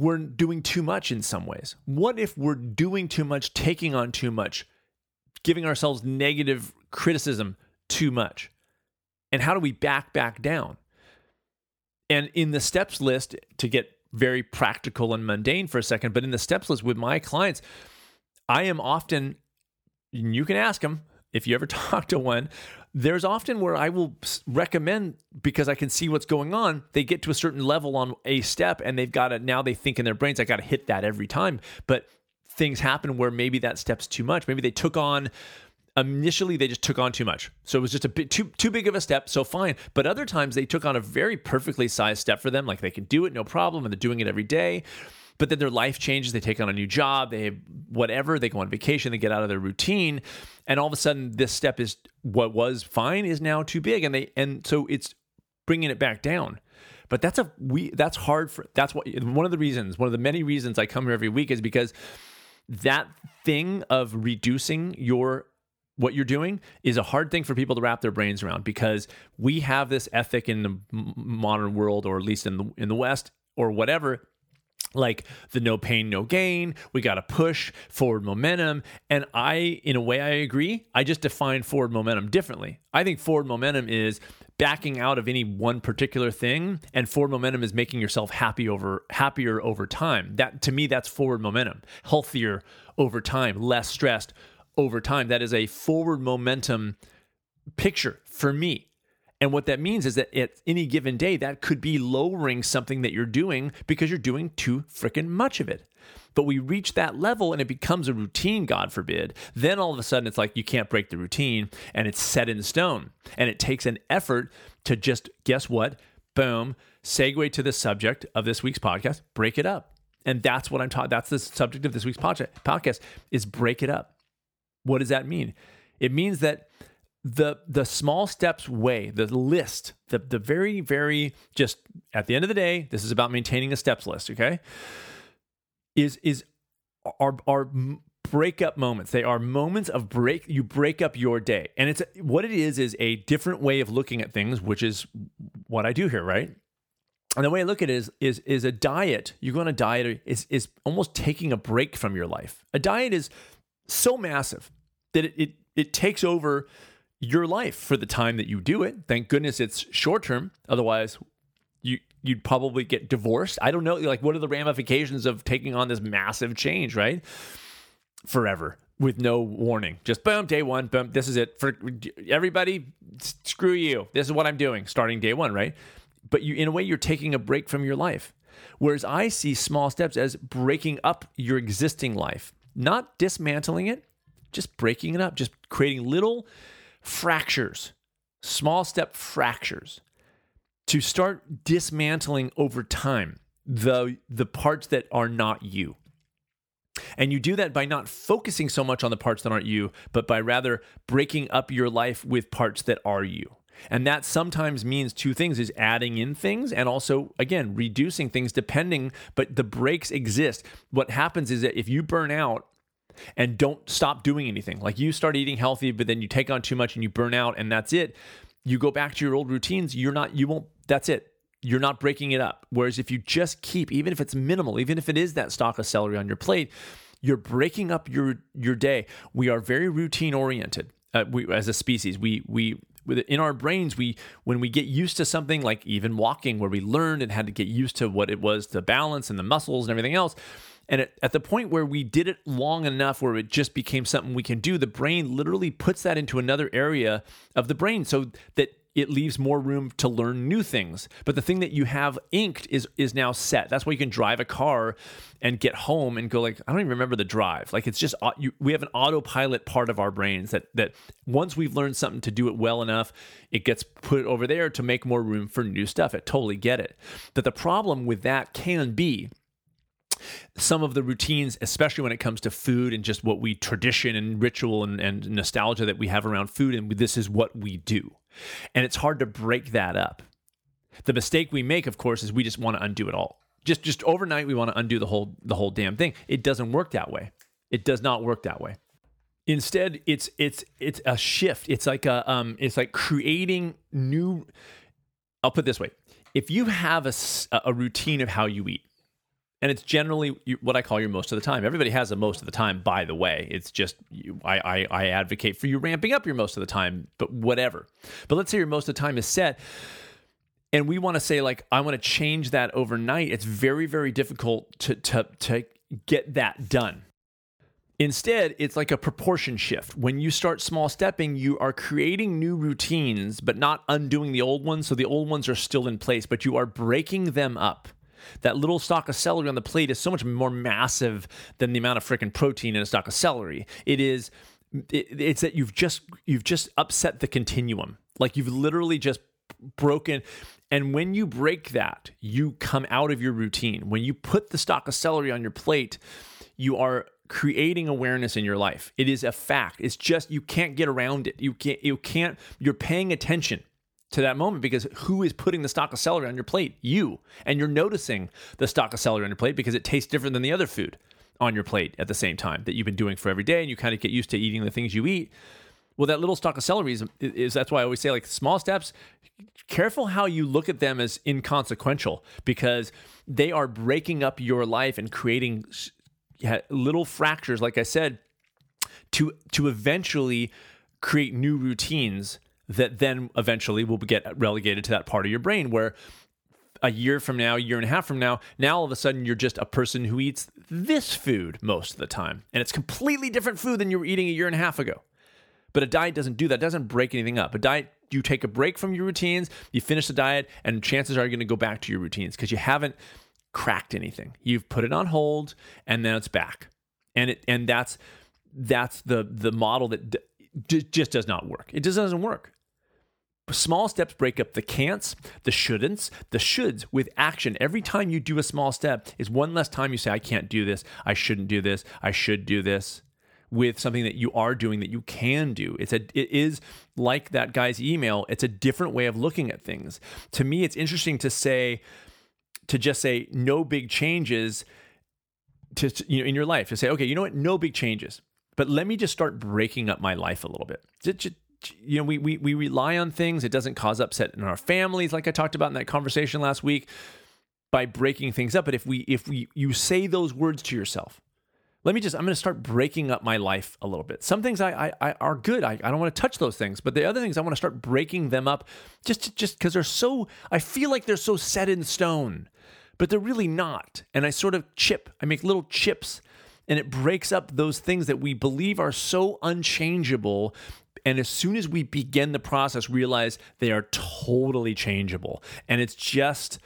we're doing too much in some ways? What if we're doing too much, taking on too much, giving ourselves negative criticism too much? And how do we back back down? And in the steps list, to get very practical and mundane for a second, but in the steps list with my clients, I am often, you can ask them if you ever talk to one, there's often where I will recommend because I can see what's going on. They get to a certain level on a step and they've got to now they think in their brains, I got to hit that every time. But things happen where maybe that step's too much. Maybe they took on initially they just took on too much. So it was just a bit too too big of a step, so fine. But other times they took on a very perfectly sized step for them, like they can do it no problem and they're doing it every day. But then their life changes, they take on a new job, they whatever, they go on vacation, they get out of their routine, and all of a sudden this step is what was fine is now too big. And they and so it's bringing it back down. But that's a we that's hard for that's what one of the reasons, one of the many reasons I come here every week is because that thing of reducing your what you're doing is a hard thing for people to wrap their brains around because we have this ethic in the modern world or at least in the in the west or whatever like the no pain no gain. We got to push forward momentum. And i in a way i agree. I just define forward momentum differently. I think forward momentum is backing out of any one particular thing and forward momentum is making yourself happy over happier over time. That to me that's forward momentum. Healthier over time less stressed over time. That is a forward momentum picture for me. And what that means is that at any given day, that could be lowering something that you're doing because you're doing too freaking much of it. But we reach that level and it becomes a routine, God forbid. Then all of a sudden, it's like you can't break the routine and it's set in stone. And it takes an effort to just, guess what? Boom, segue to the subject of this week's podcast, break it up. And that's what I'm talking. That's the subject of this week's podcast is break it up. What does that mean? It means that the the small steps way, the list, the the very very just at the end of the day, this is about maintaining a steps list, okay? Is is are are breakup moments. They are moments of break you break up your day. And it's what it is is a different way of looking at things, which is what I do here, right? And the way I look at it is is is a diet. You go on a diet is is almost taking a break from your life. A diet is so massive that it, it, it takes over your life for the time that you do it. Thank goodness it's short term. Otherwise, you you'd probably get divorced. I don't know like what are the ramifications of taking on this massive change, right? Forever with no warning. Just boom, day 1, boom, this is it for everybody. Screw you. This is what I'm doing starting day 1, right? But you in a way you're taking a break from your life. Whereas I see small steps as breaking up your existing life, not dismantling it, just breaking it up, just creating little fractures, small step fractures to start dismantling over time the the parts that are not you. And you do that by not focusing so much on the parts that aren't you, but by rather breaking up your life with parts that are you. And that sometimes means two things is adding in things and also again reducing things depending but the breaks exist. What happens is that if you burn out and don't stop doing anything. Like you start eating healthy, but then you take on too much and you burn out, and that's it. You go back to your old routines, you're not, you won't, that's it. You're not breaking it up. Whereas if you just keep, even if it's minimal, even if it is that stalk of celery on your plate, you're breaking up your your day. We are very routine oriented. Uh, we, as a species, we we in our brains we when we get used to something like even walking where we learned and had to get used to what it was to balance and the muscles and everything else and at, at, the point where we did it long enough where it just became something we can do, the brain literally puts that into another area of the brain so that it leaves more room to learn new things. But the thing that you have inked is is now set. That's why you can drive a car and get home and go like, I don't even remember the drive. Like it's just you, we have an autopilot part of our brains that that once we've learned something to do it well enough, it gets put over there to make more room for new stuff. I totally get it. But the problem with that can be some of the routines, especially when it comes to food and just what we tradition and ritual and, and nostalgia that we have around food, and this is what we do. And it's hard to break that up. The mistake we make, of course, is we just want to undo it all. Just just overnight, we want to undo the whole the whole damn thing. It doesn't work that way. It does not work that way. Instead, it's it's it's a shift. It's like a um, it's like creating new. I'll put it this way: if you have a, a routine of how you eat, and it's generally what I call your most of the time. Everybody has a most of the time, by the way. It's just you, I, I, I advocate for you ramping up your most of the time, but whatever. But let's say your most of the time is set, and we want to say like I want to change that overnight. It's very very difficult to to to get that done. Instead, it's like a proportion shift. When you start small stepping, you are creating new routines, but not undoing the old ones. So the old ones are still in place, but you are breaking them up. That little stalk of celery on the plate is so much more massive than the amount of freaking protein in a stalk of celery. It is it, it's that you've just you've just upset the continuum. Like you've literally just broken and when you break that, you come out of your routine. When you put the stalk of celery on your plate, you are creating awareness in your life. It is a fact. It's just you can't get around it. You can't you can't you're paying attention to that moment because who is putting the stalk of celery on your plate? You. And you're noticing the stalk of celery on your plate because it tastes different than the other food on your plate at the same time that you've been doing for every day and you kind of get used to eating the things you eat. Well, that little stalk of celery is, is that's why I always say like small steps, careful how you look at them as inconsequential because they are breaking up your life and creating little fractures, like I said, to to eventually create new routines that then eventually will get relegated to that part of your brain where a year from now, a year and a half from now, now all of a sudden you're just a person who eats this food most of the time. And it's completely different food than you were eating a year and a half ago. But a diet doesn't do that, it doesn't break anything up. A diet, you take a break from your routines, you finish the diet, and chances are you're to go back to your routines because you haven't cracked anything. You've put it on hold and then it's back. And it and that's that's the the model that d- just does not work. It just doesn't work. Small steps break up the can'ts, the shouldn'ts, the shoulds with action. Every time you do a small step is one less time you say, I can't do this, I shouldn't do this, I should do this with something that you are doing that you can do. It's a it is like that guy's email. It's a different way of looking at things. To me, it's interesting to say to just say no big changes to you know in your life to say okay you know what no big changes but let me just start breaking up my life a little bit you know we, we we rely on things it doesn't cause upset in our families like i talked about in that conversation last week by breaking things up but if we if we you say those words to yourself let me just i'm going to start breaking up my life a little bit some things i, I, I are good I, I don't want to touch those things but the other things i want to start breaking them up just just because they're so i feel like they're so set in stone but they're really not. And I sort of chip, I make little chips, and it breaks up those things that we believe are so unchangeable. And as soon as we begin the process, realize they are totally changeable. And it's just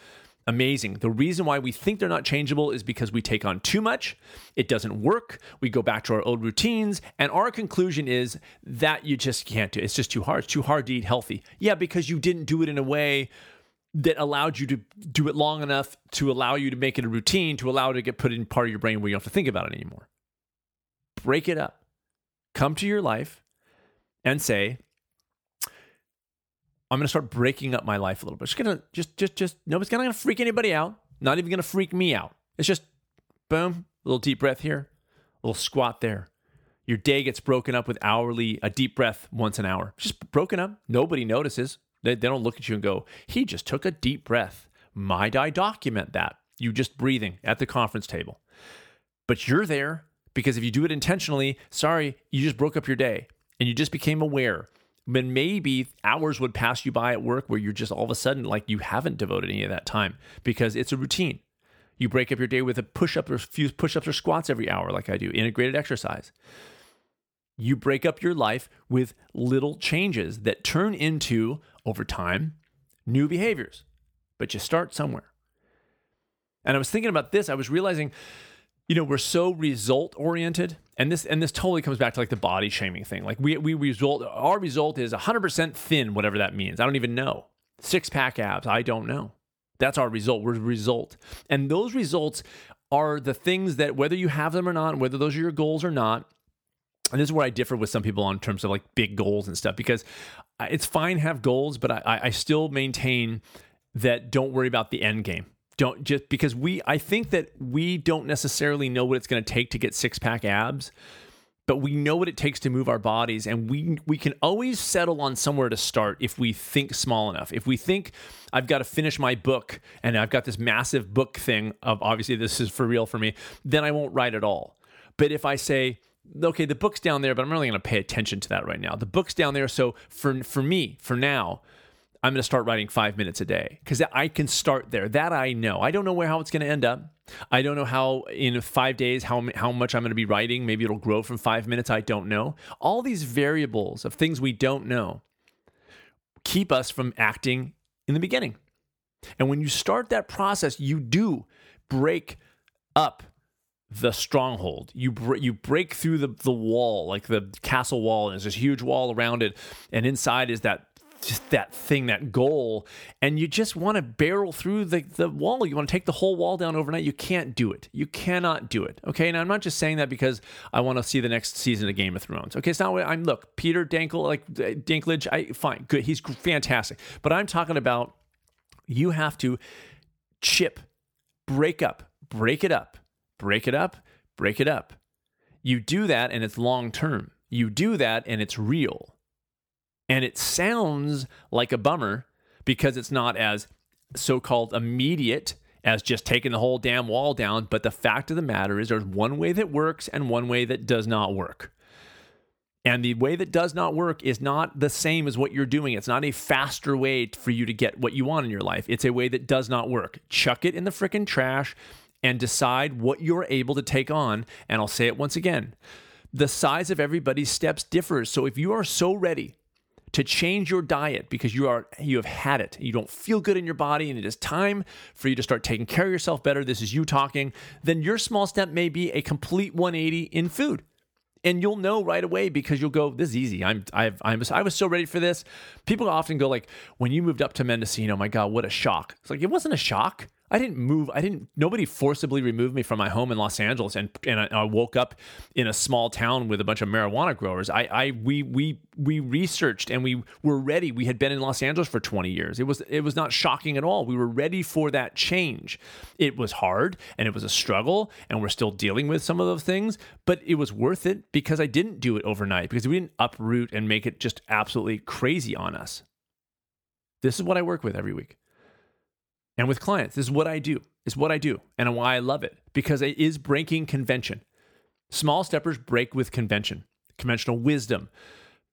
amazing. The reason why we think they're not changeable is because we take on too much, it doesn't work, we go back to our old routines, and our conclusion is that you just can't do it. It's just too hard. It's too hard to eat healthy. Yeah, because you didn't do it in a way that allowed you to do it long enough to allow you to make it a routine, to allow it to get put in part of your brain where you don't have to think about it anymore. Break it up. Come to your life and say, I'm going to start breaking up my life a little bit. Just gonna, just, just, just, nobody's going to freak anybody out. Not even going to freak me out. It's just, boom, a little deep breath here, a little squat there. Your day gets broken up with hourly, a deep breath once an hour. Just broken up. Nobody notices. They, they don't look at you and go, he just took a deep breath. Might I document that? You just breathing at the conference table. But you're there because if you do it intentionally, sorry, you just broke up your day and you just became aware. But maybe hours would pass you by at work where you're just all of a sudden like you haven't devoted any of that time because it's a routine. You break up your day with a push up or few push ups or squats every hour, like I do, integrated exercise you break up your life with little changes that turn into, over time, new behaviors. But you start somewhere. And I was thinking about this, I was realizing, you know, we're so result oriented. And this and this totally comes back to like the body shaming thing. Like we we result our result is 100% thin, whatever that means. I don't even know. Six pack abs, I don't know. That's our result. We're result. And those results are the things that whether you have them or not, whether those are your goals or not, and this is where I differ with some people on terms of like big goals and stuff because it's fine have goals, but I, I still maintain that don't worry about the end game. Don't just because we I think that we don't necessarily know what it's going to take to get six pack abs, but we know what it takes to move our bodies, and we we can always settle on somewhere to start if we think small enough. If we think I've got to finish my book and I've got this massive book thing of obviously this is for real for me, then I won't write at all. But if I say okay, the book's down there, but I'm really going to pay attention to that right now. The book's down there, so for for me, for now, I'm going to start writing five minutes a day because I can start there. That I know. I don't know where how it's going to end up. I don't know how in five days how how much I'm going to be writing. Maybe it'll grow from five minutes. I don't know. All these variables of things we don't know keep us from acting in the beginning. And when you start that process, you do break up the stronghold. You br- you break through the the wall, like the castle wall, and there's this huge wall around it, and inside is that just that thing, that goal, and you just want to barrel through the, the wall. You want to take the whole wall down overnight. You can't do it. You cannot do it. Okay. And I'm not just saying that because I want to see the next season of Game of Thrones. Okay. It's not what I'm, look, Peter Dankle, like uh, Dinklage, I, fine, good. He's fantastic. But I'm talking about you have to chip, break up, break it up, break it up, break it up. You do that and it's long term. You do that and it's real. And it sounds like a bummer because it's not as so called immediate as just taking the whole damn wall down. But the fact of the matter is, there's one way that works and one way that does not work. And the way that does not work is not the same as what you're doing. It's not a faster way for you to get what you want in your life. It's a way that does not work. Chuck it in the freaking trash and decide what you're able to take on. And I'll say it once again the size of everybody's steps differs. So if you are so ready to change your diet because you are you have had it. You don't feel good in your body and it is time for you to start taking care of yourself better. This is you talking. Then your small step may be a complete 180 in food. And you'll know right away because you'll go, this is easy. I'm, I've, I'm, I was so ready for this. People often go like, when you moved up to Mendocino, my God, what a shock. It's like, it wasn't a shock. I didn't move. I didn't. Nobody forcibly removed me from my home in Los Angeles, and and I, I, woke up in a small town with a bunch of marijuana growers. I, I we we we researched and we were ready. We had been in Los Angeles for 20 years. It was it was not shocking at all. We were ready for that change. It was hard and it was a struggle, and we're still dealing with some of those things. But it was worth it because I didn't do it overnight because we didn't uproot and make it just absolutely crazy on us. This is what I work with every week and with clients. This is what I do. Is what I do and why I love it because it is breaking convention. Small steppers break with convention, conventional wisdom,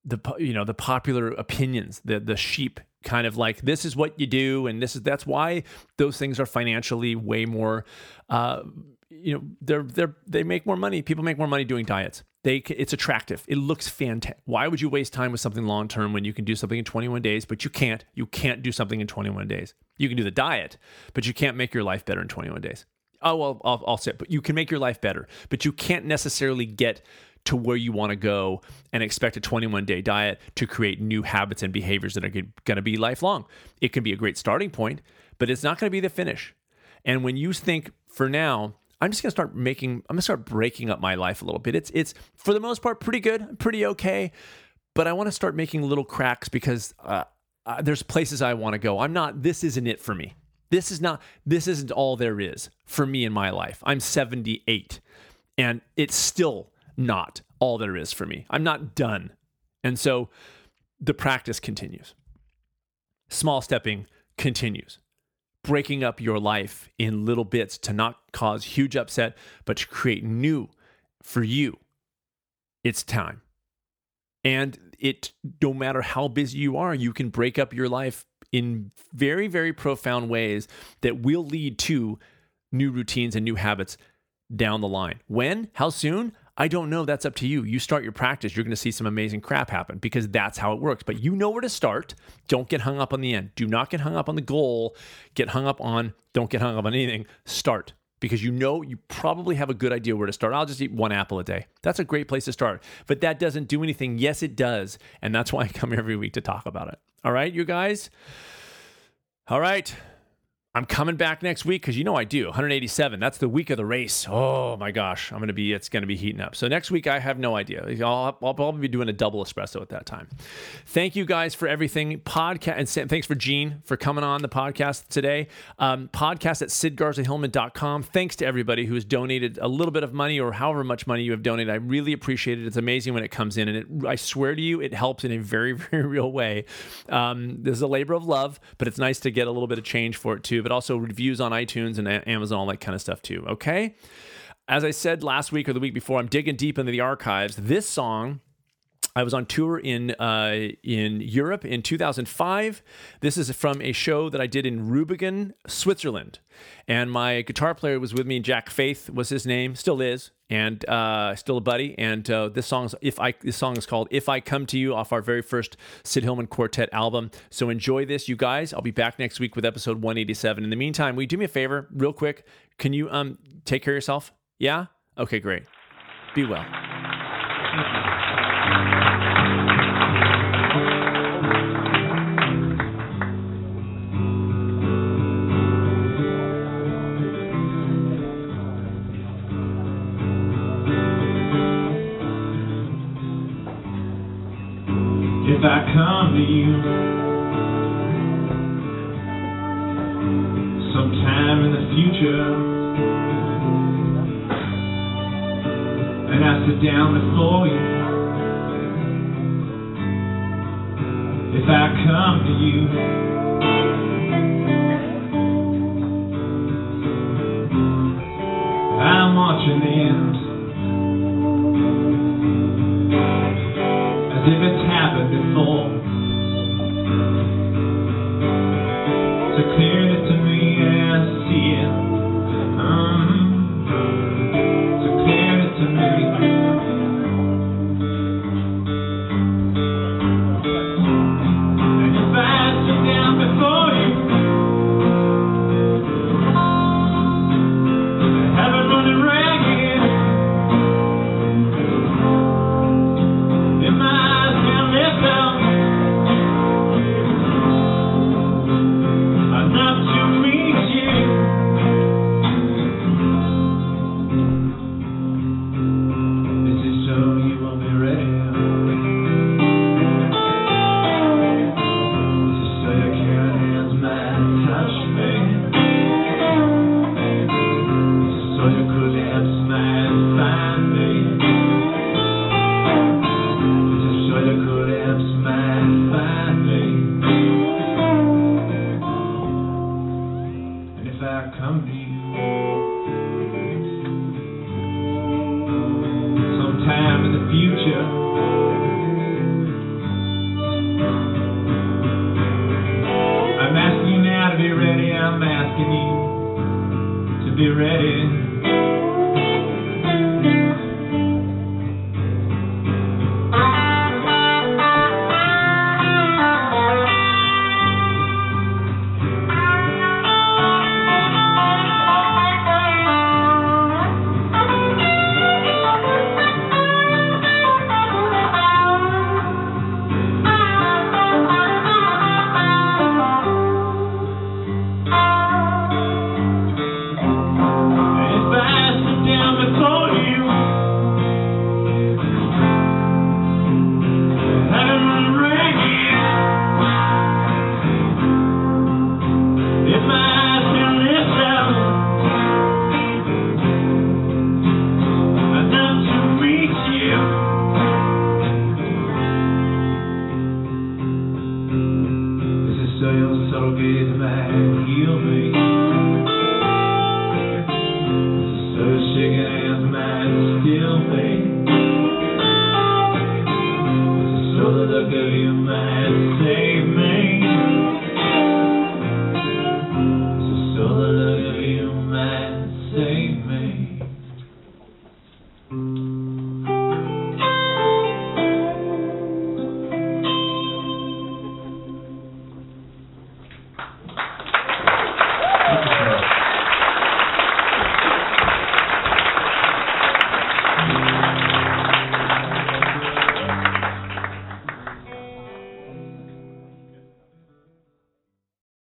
the you know the popular opinions, the the sheep kind of like this is what you do and this is that's why those things are financially way more uh, you know they're they're they make more money people make more money doing diets they it's attractive. It looks fantastic. Why would you waste time with something long term when you can do something in 21 days but you can't you can't do something in 21 days? You can do the diet but you can't make your life better in 21 days. Oh well i'll, I'll say it, but you can make your life better but you can't necessarily get to where you want to go and expect a 21 day diet to create new habits and behaviors that are going to be lifelong. It can be a great starting point but it's not going to be the finish. And when you think for now I'm just gonna start making. I'm gonna start breaking up my life a little bit. It's it's for the most part pretty good, pretty okay, but I want to start making little cracks because uh, uh, there's places I want to go. I'm not. This isn't it for me. This is not. This isn't all there is for me in my life. I'm 78, and it's still not all there is for me. I'm not done, and so the practice continues. Small stepping continues breaking up your life in little bits to not cause huge upset, but to create new for you. It's time. And it no matter how busy you are, you can break up your life in very, very profound ways that will lead to new routines and new habits down the line. When? How soon? I don't know. That's up to you. You start your practice, you're going to see some amazing crap happen because that's how it works. But you know where to start. Don't get hung up on the end. Do not get hung up on the goal. Get hung up on, don't get hung up on anything. Start because you know you probably have a good idea where to start. I'll just eat one apple a day. That's a great place to start. But that doesn't do anything. Yes, it does. And that's why I come every week to talk about it. All right, you guys? All right. I'm coming back next week because you know I do. 187. That's the week of the race. Oh my gosh, I'm gonna be. It's gonna be heating up. So next week I have no idea. I'll, I'll probably be doing a double espresso at that time. Thank you guys for everything. Podcast and thanks for Gene for coming on the podcast today. Um, podcast at sidgarzahillman.com. Thanks to everybody who has donated a little bit of money or however much money you have donated. I really appreciate it. It's amazing when it comes in, and it, I swear to you, it helps in a very very real way. Um, this is a labor of love, but it's nice to get a little bit of change for it too but also reviews on iTunes and Amazon, all that kind of stuff too. Okay. As I said last week or the week before, I'm digging deep into the archives. This song I was on tour in uh, in Europe in 2005. This is from a show that I did in Rubigen, Switzerland, and my guitar player was with me. Jack Faith was his name, still is, and uh, still a buddy. And uh, this song's if I this song is called "If I Come to You" off our very first Sid Hillman Quartet album. So enjoy this, you guys. I'll be back next week with episode 187. In the meantime, will you do me a favor, real quick? Can you um take care of yourself? Yeah. Okay, great. Be well. If I come to you. Sometime in the future. And I sit down before you. If I come to you be ready.